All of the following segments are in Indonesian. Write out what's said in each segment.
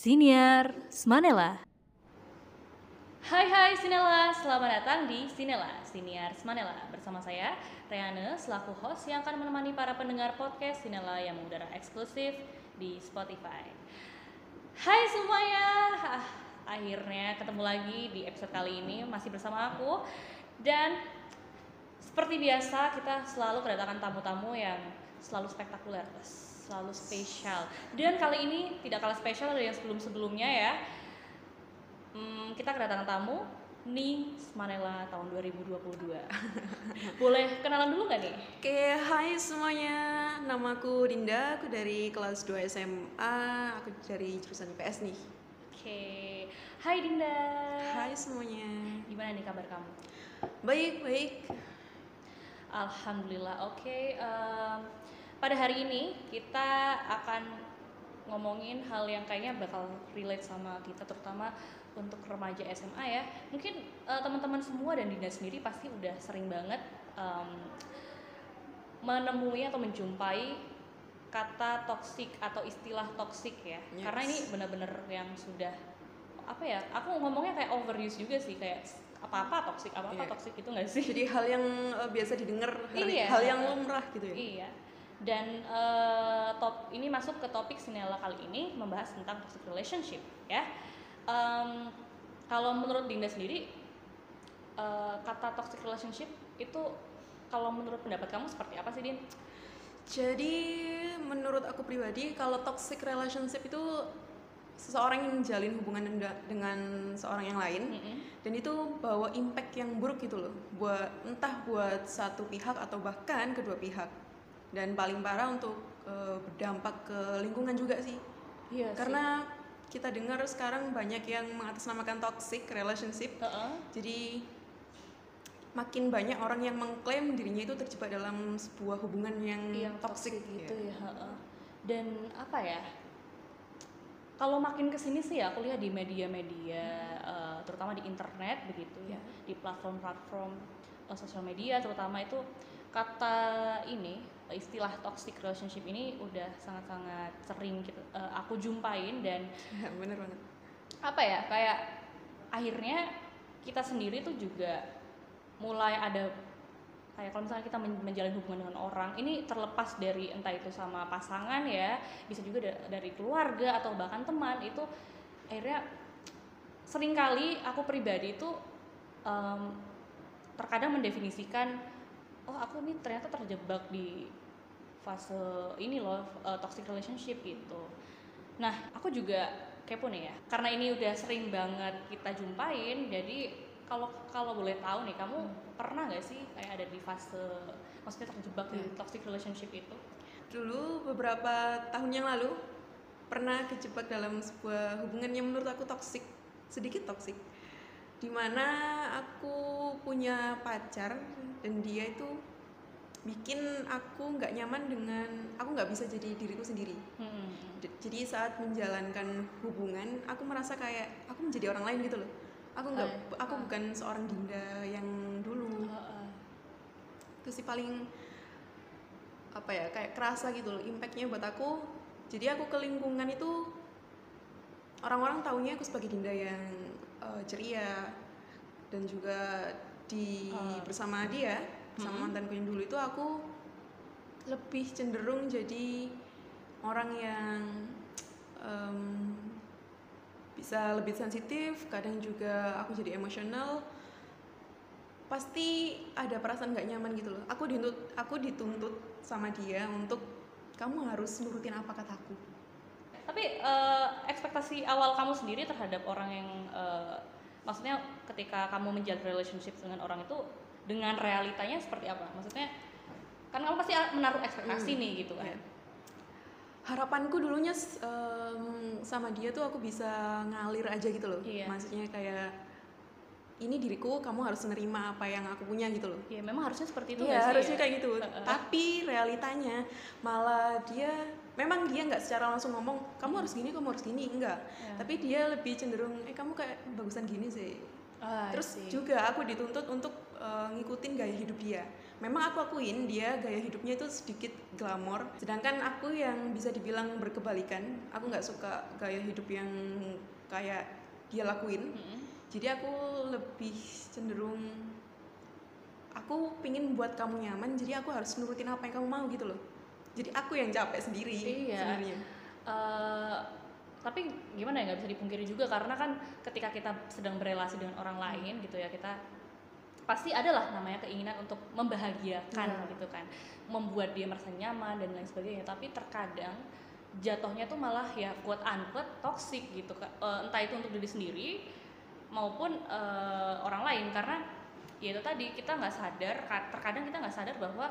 Siniar Smanela. Hai hai Sinela, selamat datang di Sinela, Siniar Smanela. Bersama saya, Reane, selaku host yang akan menemani para pendengar podcast Sinela yang mengudara eksklusif di Spotify. Hai semuanya, ah, akhirnya ketemu lagi di episode kali ini. Masih bersama aku. Dan seperti biasa kita selalu kedatangan tamu-tamu yang selalu spektakuler selalu spesial. Dan kali ini tidak kalah spesial dari yang sebelum-sebelumnya ya. Hmm, kita kedatangan tamu Ning Manela tahun 2022 boleh kenalan dulu gak nih? Oke, hai semuanya. Namaku Dinda, aku dari kelas 2 SMA aku dari jurusan IPS nih. Oke, hai Dinda. Hai semuanya. Gimana nih kabar kamu? Baik, baik. Alhamdulillah, oke okay. um, Pada hari ini kita akan ngomongin hal yang kayaknya bakal relate sama kita terutama untuk remaja SMA ya. Mungkin uh, teman-teman semua dan Dinda sendiri pasti udah sering banget um, menemui atau menjumpai kata toksik atau istilah toksik ya. Yes. karena ini benar-benar yang sudah apa ya aku ngomongnya kayak overuse juga sih kayak apa-apa toksik apa-apa yeah. toksik itu nggak sih? Jadi hal yang uh, biasa didengar iya, hal yang lumrah gitu ya? Iya dan uh, top ini masuk ke topik Sinela kali ini membahas tentang toxic relationship ya um, kalau menurut Dinda sendiri uh, kata toxic relationship itu kalau menurut pendapat kamu seperti apa sih Din? Jadi menurut aku pribadi kalau toxic relationship itu seseorang yang menjalin hubungan dengan seorang yang lain mm -hmm. dan itu bawa impact yang buruk gitu loh buat entah buat satu pihak atau bahkan kedua pihak dan paling parah untuk uh, berdampak ke lingkungan juga sih iya karena sih. kita dengar sekarang banyak yang mengatasnamakan toxic relationship uh -uh. jadi makin banyak orang yang mengklaim dirinya itu terjebak dalam sebuah hubungan yang, yang toxic, gitu ya, ya. Uh dan apa ya kalau makin ke sini sih ya aku lihat di media-media uh, terutama di internet begitu ya, ya di platform-platform uh, sosial media terutama itu kata ini istilah toxic relationship ini udah sangat-sangat sering kita, uh, aku jumpain dan bener banget. apa ya kayak akhirnya kita sendiri tuh juga mulai ada kayak kalau misalnya kita menjalin hubungan dengan orang ini terlepas dari entah itu sama pasangan ya bisa juga dari keluarga atau bahkan teman itu akhirnya sering kali aku pribadi itu um, terkadang mendefinisikan oh aku ini ternyata terjebak di fase ini loh uh, toxic relationship gitu nah aku juga kepo nih ya karena ini udah sering banget kita jumpain jadi kalau kalau boleh tahu nih kamu hmm. pernah nggak sih kayak ada di fase maksudnya terjebak hmm. di toxic relationship itu dulu beberapa tahun yang lalu pernah kejebak dalam sebuah hubungan yang menurut aku toxic sedikit toxic di mana aku punya pacar dan dia itu bikin aku nggak nyaman dengan aku nggak bisa jadi diriku sendiri. Hmm. jadi saat menjalankan hubungan aku merasa kayak aku menjadi orang lain gitu loh. Aku nggak aku bukan seorang dinda yang dulu. Itu sih paling apa ya kayak kerasa gitu loh impactnya buat aku. Jadi aku ke lingkungan itu orang-orang taunya aku sebagai dinda yang uh, ceria dan juga di uh. bersama dia sama hmm. mantanku yang dulu itu aku lebih cenderung jadi orang yang um, bisa lebih sensitif kadang juga aku jadi emosional pasti ada perasaan nggak nyaman gitu loh aku dituntut aku dituntut sama dia untuk kamu harus nurutin apa kataku tapi uh, ekspektasi awal kamu sendiri terhadap orang yang uh, maksudnya ketika kamu menjalin relationship dengan orang itu dengan realitanya seperti apa maksudnya kan kamu pasti menaruh ekspektasi hmm. nih gitu kan yeah. harapanku dulunya um, sama dia tuh aku bisa ngalir aja gitu loh yeah. maksudnya kayak ini diriku kamu harus menerima apa yang aku punya gitu loh Iya memang harusnya seperti itu Iya harusnya ya? kayak gitu tapi realitanya malah dia memang dia nggak secara langsung ngomong kamu harus gini kamu harus gini enggak yeah. tapi dia lebih cenderung eh kamu kayak bagusan gini sih Ah, Terus juga aku dituntut untuk uh, ngikutin gaya hidup dia. memang aku akuin dia gaya hidupnya itu sedikit glamor sedangkan aku yang bisa dibilang berkebalikan aku nggak suka gaya hidup yang kayak dia lakuin Mm-mm. Jadi aku lebih cenderung aku pingin buat kamu nyaman jadi aku harus nurutin apa yang kamu mau gitu loh jadi aku yang capek sendiri Iya. sebenarnya Eh, tapi gimana ya nggak bisa dipungkiri juga karena kan ketika kita sedang berrelasi dengan orang lain gitu ya kita pasti adalah namanya keinginan untuk membahagiakan Iya. gitu kan membuat dia merasa nyaman dan lain sebagainya tapi terkadang jatuhnya tuh malah ya quote unquote toxic gitu. Eh, entah itu untuk diri sendiri maupun eh, orang lain karena ya itu tadi kita nggak sadar ka- terkadang kita nggak sadar bahwa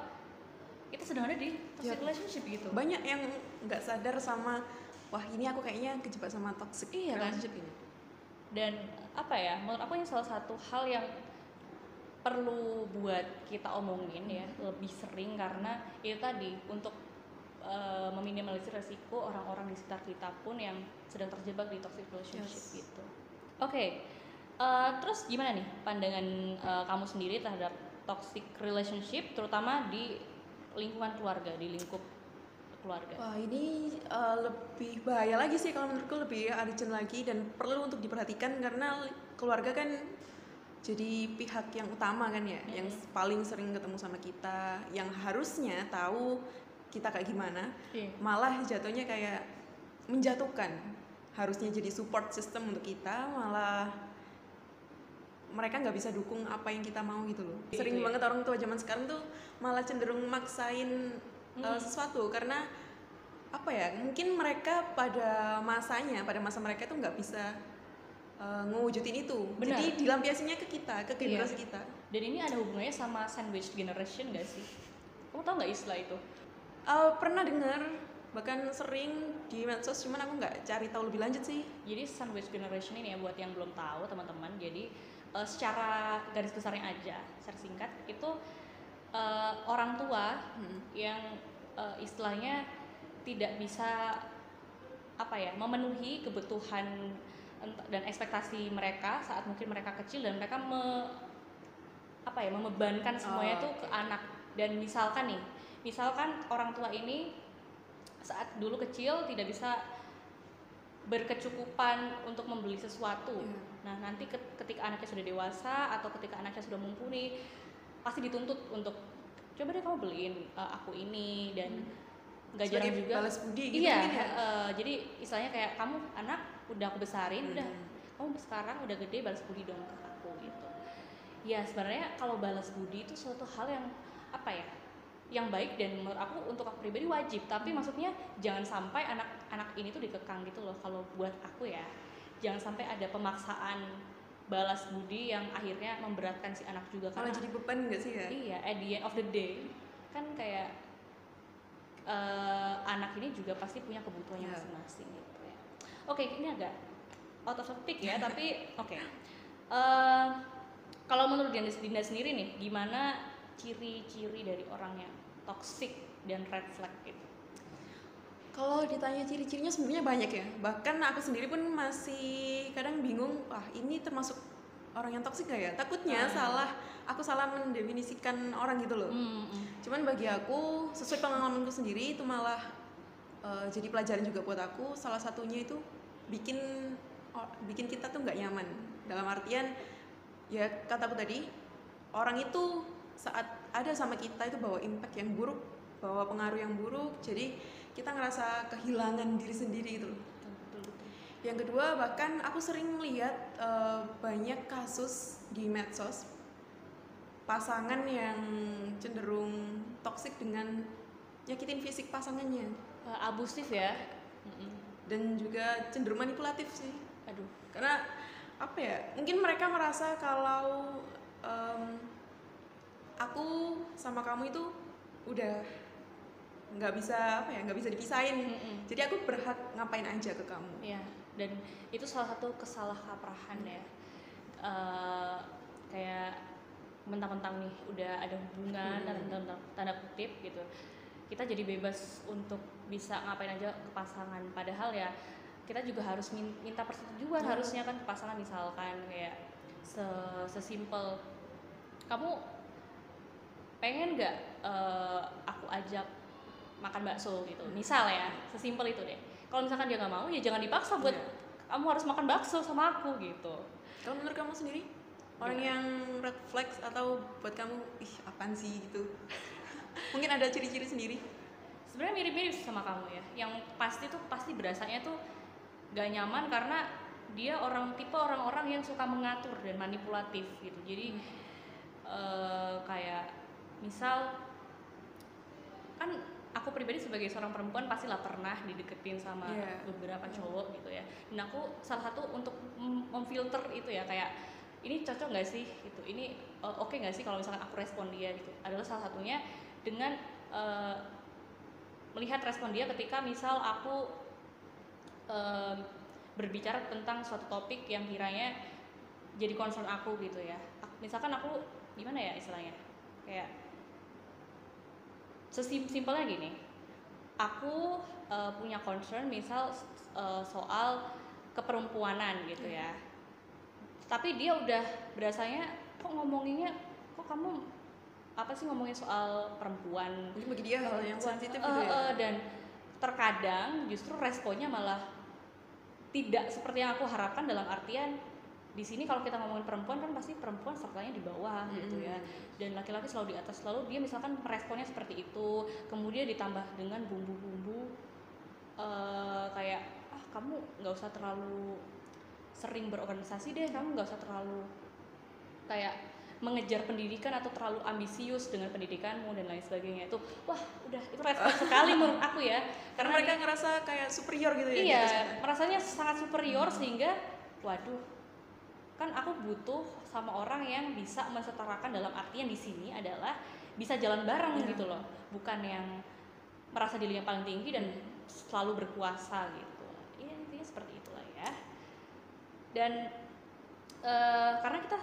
kita sedang ada di toxic Iya. relationship gitu banyak yang nggak sadar sama wah ini aku kayaknya kejebak sama toxic Iya kan? relationship ini dan apa ya menurut aku ini salah satu hal yang perlu buat kita omongin ya lebih sering karena itu tadi untuk eh, meminimalisir resiko orang-orang di sekitar kita pun yang sedang terjebak di toxic relationship Yes. gitu. Oke, eh, terus gimana nih pandangan eh, kamu sendiri terhadap toxic relationship, terutama di lingkungan keluarga, di lingkup keluarga? Wah ini uh, lebih bahaya lagi sih kalau menurutku lebih urgent lagi dan perlu untuk diperhatikan karena keluarga kan jadi pihak yang utama kan ya, yang Mm-mm. paling sering ketemu sama kita, yang harusnya tahu kita kayak gimana, Iya. malah jatuhnya kayak menjatuhkan. Harusnya jadi support system untuk kita, malah mereka nggak bisa dukung apa yang kita mau gitu loh. Gitu Sering ya. banget orang tua zaman sekarang tuh malah cenderung maksain uh, Hmm. sesuatu karena apa ya? Mungkin mereka pada masanya, pada masa mereka itu nggak bisa uh, ngewujudin itu. Benar. Jadi dilampiasinya ke kita, ke Iya. generasi kita. Dan ini ada hubungannya sama sandwich generation gak sih? Kamu tau nggak istilah itu? Uh, pernah dengar bahkan sering di medsos cuman aku nggak cari tahu lebih lanjut sih Jadi sandwich generation ini ya buat yang belum tahu teman-teman. Jadi eh, secara garis besarnya aja, secara singkat itu eh, orang tua Hmm. yang eh, istilahnya tidak bisa apa ya memenuhi kebutuhan dan ekspektasi mereka saat mungkin mereka kecil dan mereka me, apa ya membebankan semuanya Oh, tuh ke anak dan misalkan nih misalkan orang tua ini saat dulu kecil tidak bisa berkecukupan untuk membeli sesuatu Iya. nah nanti ket- ketika anaknya sudah dewasa atau ketika anaknya sudah mumpuni pasti dituntut untuk coba deh kamu beliin uh, aku ini dan nggak jarang Sebagai juga balas budi gitu iya ya uh, jadi istilahnya kayak kamu anak udah aku besarin udah Hmm. kamu sekarang udah gede balas budi dong ke aku gitu ya sebenarnya kalau balas budi itu suatu hal yang apa ya yang baik dan menurut aku untuk aku pribadi wajib. Tapi maksudnya jangan sampai anak-anak ini tuh dikekang gitu loh kalau buat aku ya. Jangan sampai ada pemaksaan balas budi yang akhirnya memberatkan si anak juga. Karena jadi beban nggak sih ya? Iya at the end of the day kan kayak eh, anak ini juga pasti punya kebutuhannya Iya. masing-masing gitu ya. Oke ini agak out of topic ya tapi oke. Eh, kalau menurut Dinda, Dinda sendiri nih gimana ciri-ciri dari orang yang toxic dan red flag gitu Kalau ditanya ciri-cirinya sebenarnya banyak ya. Bahkan aku sendiri pun masih kadang bingung, wah ini termasuk orang yang toksik gak ya? Takutnya Hmm. salah, aku salah mendefinisikan orang gitu loh. Hmm, hmm. Cuman bagi aku, sesuai pengalamanku sendiri itu malah eh, jadi pelajaran juga buat aku. Salah satunya itu bikin bikin kita tuh nggak nyaman. Dalam artian ya kataku tadi, orang itu saat ada sama kita itu bawa impact yang buruk, bawa pengaruh yang buruk. Jadi kita ngerasa kehilangan diri sendiri gitu loh. Betul. Yang kedua bahkan aku sering melihat eh, banyak kasus di medsos pasangan yang cenderung toksik dengan nyakitin fisik pasangannya Eh, abusif ya dan juga cenderung manipulatif sih aduh karena apa ya mungkin mereka merasa kalau em, aku sama kamu itu udah nggak bisa apa ya nggak bisa dipisahin Mm-mm. jadi aku berhak ngapain aja ke kamu Iya, dan itu salah satu kesalahkaprahan ya. Eh, kayak mentang-mentang nih udah ada hubungan Hmm. dalam tanda, tanda kutip gitu. Kita jadi bebas untuk bisa ngapain aja ke pasangan. Padahal ya kita juga harus min- minta persetujuan Hmm. harusnya kan ke pasangan misalkan kayak se sesimpel kamu pengen nggak eh, aku ajak makan bakso gitu? Misal ya sesimpel itu deh. Kalau misalkan dia nggak mau ya jangan dipaksa buat Iya. kamu harus makan bakso sama aku gitu. Kalau menurut kamu sendiri orang yang red flags atau buat kamu ih apaan sih? gitu? Mungkin ada ciri-ciri sendiri. sebenarnya mirip-mirip sama kamu ya. Yang pasti tuh pasti berasanya tuh gak nyaman karena dia orang tipe orang-orang yang suka mengatur dan manipulatif gitu. Jadi eh, kayak misal kan aku pribadi sebagai seorang perempuan pastilah pernah dideketin sama Iya. beberapa cowok gitu ya. Dan aku salah satu untuk mem- memfilter itu ya kayak ini cocok nggak sih? Gitu. Ini eh, oke nggak sih kalau misalkan aku respon dia? Gitu. Adalah salah satunya dengan eh, melihat respon dia ketika misal aku em, berbicara tentang suatu topik yang kiranya jadi concern aku gitu ya. Misalkan aku gimana ya istilahnya? Kayak sesimpelnya gini. Aku eh, punya concern misal eh, soal keperempuanan gitu ya. Tapi dia udah berasanya kok ngomonginnya kok kamu apa sih ngomongin soal perempuan? Mungkin bagi dia hal yang sensitif gitu ya. eh, dan terkadang justru responnya malah tidak seperti yang aku harapkan dalam artian di sini kalau kita ngomongin perempuan kan pasti perempuan sertanya di bawah gitu ya. Dan laki-laki selalu di atas. Selalu dia misalkan responnya seperti itu. Kemudian ditambah dengan bumbu-bumbu eh, kayak ah kamu nggak usah terlalu sering berorganisasi deh. Kamu nggak usah terlalu kayak mengejar pendidikan atau terlalu ambisius dengan pendidikanmu dan lain sebagainya. Itu wah udah itu flag sekali menurut aku ya. Karena mereka ngerasa kayak superior gitu ya. iya kita. merasanya sangat superior sehingga waduh kan aku butuh sama orang yang bisa mensetarakan dalam artian di sini adalah bisa jalan bareng Iya. gitu loh bukan yang merasa dirinya paling tinggi dan selalu berkuasa gitu iya intinya seperti itulah ya dan eh, karena kita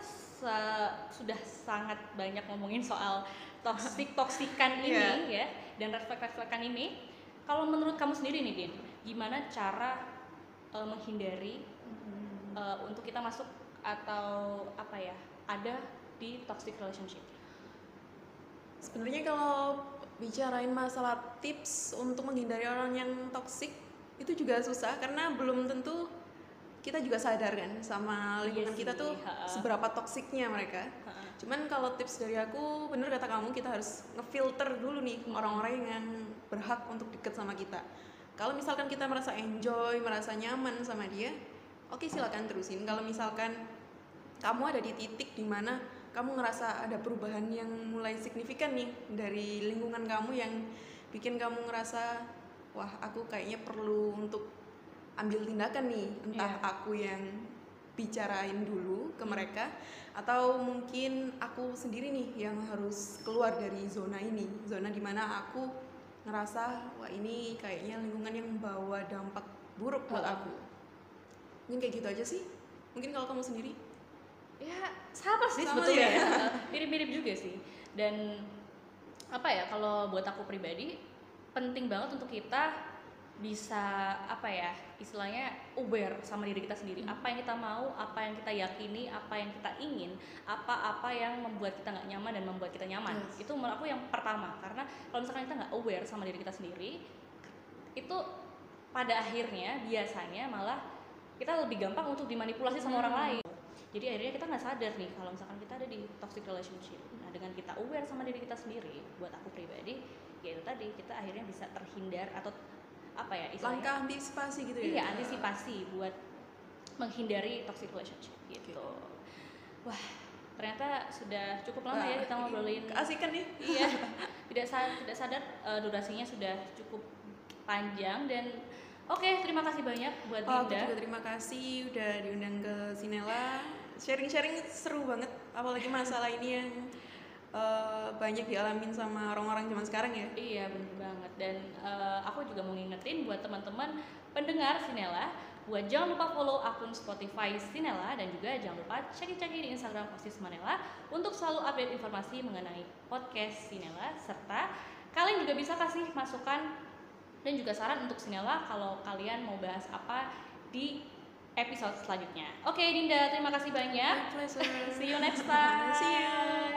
sudah sangat banyak ngomongin soal toksik toksikan ini Iya. ya dan refleks-refleksan ini kalau menurut kamu sendiri nih Din gimana cara eh, menghindari eh, untuk kita masuk atau apa ya ada di toxic relationship Sebenarnya kalau bicarain masalah tips untuk menghindari orang yang toksik itu juga susah karena belum tentu kita juga sadar kan sama Iya lingkungan kita sih, tuh ha-ha. seberapa toksiknya mereka. Ha-ha. Cuman kalau tips dari aku, bener kata kamu kita harus ngefilter dulu nih orang-orang yang berhak untuk deket sama kita. Kalau misalkan kita merasa enjoy, merasa nyaman sama dia, oke silakan terusin. Kalau misalkan kamu ada di titik di mana kamu ngerasa ada perubahan yang mulai signifikan nih dari lingkungan kamu yang bikin kamu ngerasa wah aku kayaknya perlu untuk ambil tindakan nih entah Iya. aku yang bicarain dulu ke mereka atau mungkin aku sendiri nih yang harus keluar dari zona ini. Zona di mana aku ngerasa wah ini kayaknya lingkungan yang membawa dampak buruk buat Oh. aku. Mungkin kayak gitu aja sih. Mungkin kalau kamu sendiri ya sama sih sebetulnya ya. ya. mirip-mirip juga sih dan apa ya kalau buat aku pribadi penting banget untuk kita bisa apa ya istilahnya aware sama diri kita sendiri Hmm. apa yang kita mau apa yang kita yakini apa yang kita ingin apa-apa yang membuat kita nggak nyaman dan membuat kita nyaman Yes. itu menurut aku yang pertama karena kalau misalkan kita nggak aware sama diri kita sendiri itu pada akhirnya biasanya malah kita lebih gampang untuk dimanipulasi sama orang Hmm. lain jadi akhirnya kita nggak sadar nih kalau misalkan kita ada di toxic relationship nah dengan kita aware sama diri kita sendiri buat aku pribadi ya itu tadi kita akhirnya bisa terhindar atau apa ya istilahnya? Langkah antisipasi gitu ya? Iya antisipasi buat menghindari toxic relationship gitu. Wah ternyata sudah cukup lama ya Wah, kita ini ngobrolin. Keasikan nih. Iya. Tidak sa- tidak sadar eh, durasinya sudah cukup panjang dan oke terima kasih banyak buat Oh, aku Dinda. juga terima kasih udah diundang ke Sinela. Sharing-sharing seru banget, apalagi masalah ini yang eh, banyak dialamin sama orang-orang zaman sekarang ya. Iya bener banget dan eh, aku juga mau ngingetin buat teman-teman pendengar Sinela buat jangan lupa follow akun Spotify Sinela dan juga jangan lupa cek-cek di Instagram Osis Manela untuk selalu update informasi mengenai podcast Sinela serta kalian juga bisa kasih masukan dan juga saran untuk Sinela kalau kalian mau bahas apa di episode selanjutnya. Oke Dinda, terima kasih banyak. See you next time. See you.